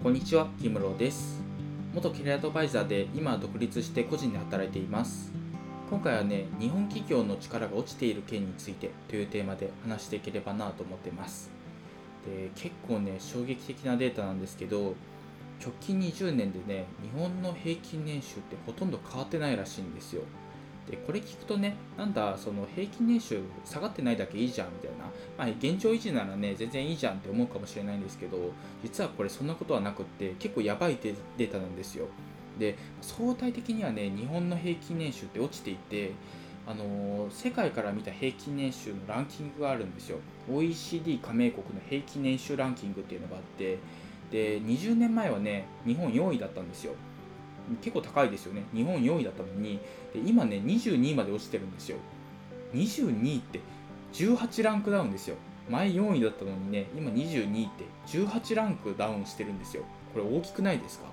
こんにちは、キムロです。元キャリアアドバイザーで今は独立して個人で働いています。今回はね、日本企業の力が落ちている件についてというテーマで話していければなと思っています。で結構ね、衝撃的なデータなんですけど、直近20年でね、日本の平均年収ってほとんど変わってないらしいんですよ。でこれ聞くとねなんだその平均年収下がってないだけいいじゃんみたいな、まあ、現状維持ならね全然いいじゃんって思うかもしれないんですけど実はこれそんなことはなくって結構やばいデータなんですよ。で相対的にはね日本の平均年収って落ちていてあの世界から見た平均年収のランキングがあるんですよ。OECD 加盟国の平均年収ランキングっていうのがあってで20年前はね日本4位だったんですよ。結構高いですよね。日本4位だったのに。で今ね22位まで落ちてるんですよ。22位って18ランクダウンですよ。前4位だったのにね今22位って18ランクダウンしてるんですよ。これ大きくないですか？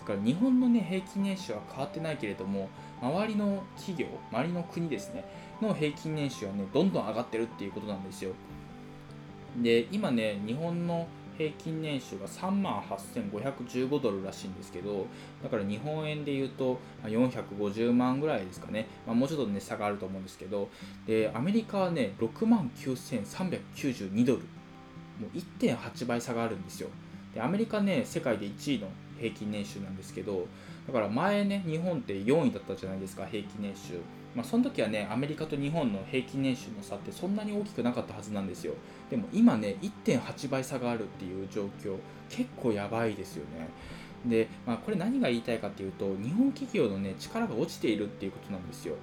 だから日本のね平均年収は変わってないけれども周りの企業周りの国ですねの平均年収はねどんどん上がってるっていうことなんですよ。で今ね日本の平均年収が3万8515ドルらしいんですけどだから日本円で言うと450万ぐらいですかね、まあ、もうちょっとね差があると思うんですけどでアメリカはね6万9392ドル。もう1.8倍差があるんですよ。でアメリカね世界で1位の平均年収なんですけどだから前ね日本って4位だったじゃないですか平均年収。まあ、その時はねアメリカと日本の平均年収の差ってそんなに大きくなかったはずなんですよ。でも今ね1.8倍差があるっていう状況結構やばいですよね。で、まあ、これ何が言いたいかっていうと日本企業のね力が落ちているっていうことなんですよ。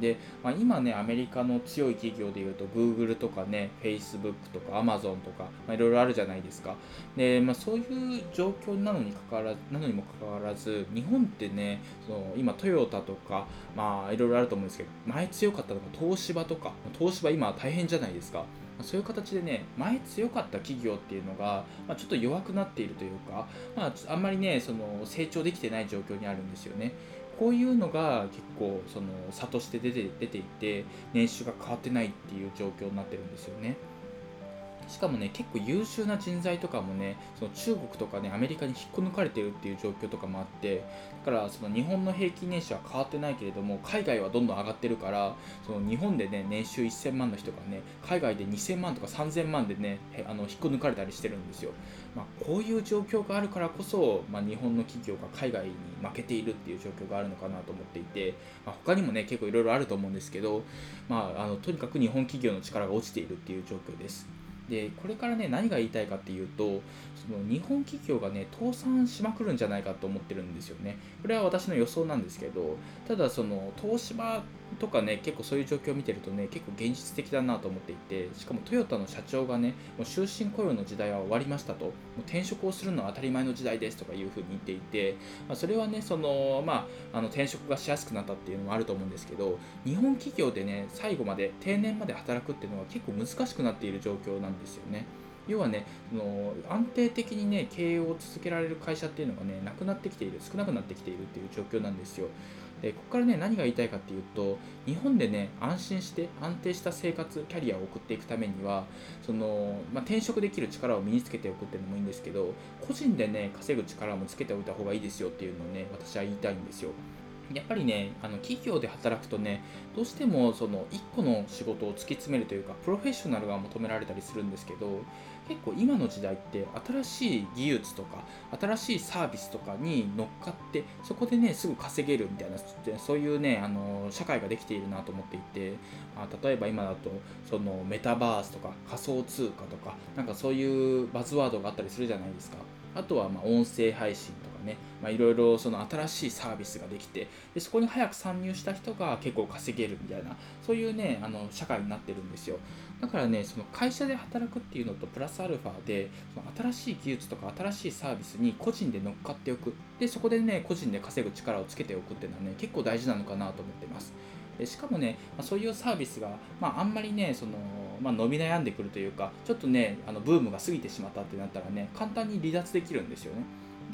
で、まあ、今ね、アメリカの強い企業でいうと、Google とかね、Facebook とか Amazon とか、まあ、いろいろあるじゃないですか。で、まあ、そういう状況なのにかかわらず、なのにもかかわらず、日本ってね、その今、トヨタとか、まあ、いろいろあると思うんですけど、前強かったのが東芝とか、東芝今大変じゃないですか。そういう形でね、前強かった企業っていうのが、まあ、ちょっと弱くなっているというか、まあ、あんまりね、その成長できてない状況にあるんですよね。こういうのが結構その差として出て出ていて年収が変わってないっていう状況になってるんですよね。しかもね結構優秀な人材とかもねその中国とかねアメリカに引っこ抜かれてるっていう状況とかもあってだからその日本の平均年収は変わってないけれども海外はどんどん上がってるからその日本でね年収1000万の人がね海外で2000万とか3000万でねあの引っこ抜かれたりしてるんですよ、まあ、こういう状況があるからこそ、まあ、日本の企業が海外に負けているっていう状況があるのかなと思っていて、まあ、他にもね結構いろいろあると思うんですけど、まあ、あのとにかく日本企業の力が落ちているっていう状況です。でこれからね何が言いたいかっていうとその日本企業がね倒産しまくるんじゃないかと思ってるんですよね。これは私の予想なんですけどただその東芝とかね結構そういう状況を見てるとね結構現実的だなと思っていてしかもトヨタの社長がねもう終身雇用の時代は終わりましたともう転職をするのは当たり前の時代ですとかいうふうに言っていて、まあ、それはねそのまああの転職がしやすくなったっていうのもあると思うんですけど日本企業でね最後まで定年まで働くっていうのは結構難しくなっている状況なんですよね。要はねその安定的にね経営を続けられる会社っていうのがねなくなってきている少なくなってきているっていう状況なんですよ。でここからね何が言いたいかっていうと日本でね安心して安定した生活キャリアを送っていくためにはその、まあ、転職できる力を身につけておくっていうのもいいんですけど個人でね稼ぐ力もつけておいた方がいいですよっていうのをね私は言いたいんですよ。やっぱりねあの企業で働くとねどうしてもその1個の仕事を突き詰めるというかプロフェッショナルが求められたりするんですけど結構今の時代って新しい技術とか新しいサービスとかに乗っかってそこでねすぐ稼げるみたいなそういうねあの社会ができているなと思っていて、あ、例えば今だとそのメタバースとか仮想通貨とかなんかそういうバズワードがあったりするじゃないですか。あとはま音声配信とか。ねまあいろいろその新しいサービスができてでそこに早く参入した人が結構稼げるみたいなそういうねあの社会になってるんですよ。だからねその会社で働くっていうのとプラスアルファでその新しい技術とか新しいサービスに個人で乗っかっておく。でそこでね個人で稼ぐ力をつけておくっていうのはね結構大事なのかなと思ってます。でしかもね、まあ、そういうサービスが、まあ、あんまりねその、まあ、伸び悩んでくるというかちょっとねあのブームが過ぎてしまったってなったらね簡単に離脱できるんですよね。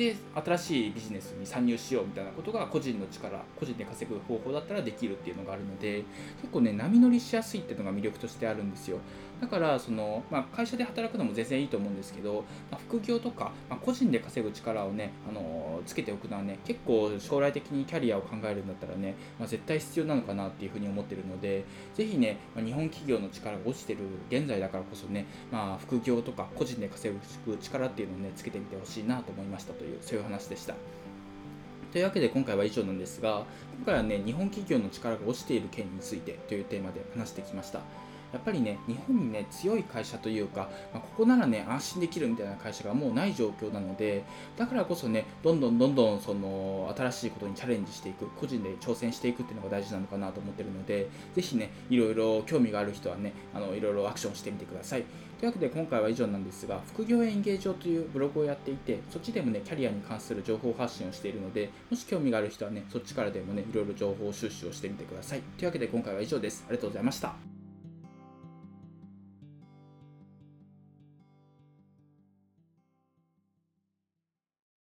で新しいビジネスに参入しようみたいなことが個人の力個人で稼ぐ方法だったらできるっていうのがあるので結構ね波乗りしやすいっていうのが魅力としてあるんですよ。だからその、まあ、会社で働くのも全然いいと思うんですけど、まあ、副業とか、まあ、個人で稼ぐ力をね、あのつけておくのはね結構将来的にキャリアを考えるんだったらね、まあ、絶対必要なのかなっていうふうに思ってるのでぜひね、ま、日本企業の力が落ちてる現在だからこそね、まあ、副業とか個人で稼ぐ力っていうのをねつけてみてほしいなと思いましたというそういう話でした。というわけで今回は以上なんですが今回はね日本企業の力が落ちている件についてというテーマで話してきました。やっぱりね、日本にね、強い会社というか、まあ、ここならね、安心できるみたいな会社がもうない状況なので、だからこそね、どんどんどんどんその新しいことにチャレンジしていく、個人で挑戦していくっていうのが大事なのかなと思ってるので、ぜひね、いろいろ興味がある人はね、あのいろいろアクションしてみてください。というわけで今回は以上なんですが、副業演芸場というブログをやっていて、そっちでもね、キャリアに関する情報発信をしているので、もし興味がある人はね、そっちからでもね、いろいろ情報収集をしてみてください。というわけで今回は以上です。ありがとうございました。